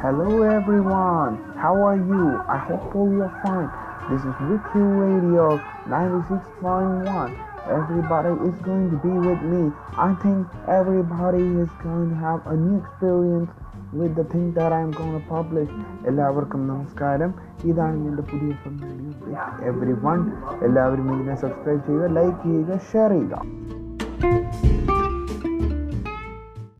Hello everyone, how are you? I hope all you're fine. This is Wiki Radio 96.1. Everybody is going to be with me. I think everybody is going to have a new experience with the thing that I'm going to publish. എല്ലാവർക്കും നമസ്കാരം ഇതാണ് എൻ്റെ പുതിയ radio every one എല്ലാവരും ഇതിനെ subscribe ചെയ്യുക like ചെയ്യുക share ചെയ്യുക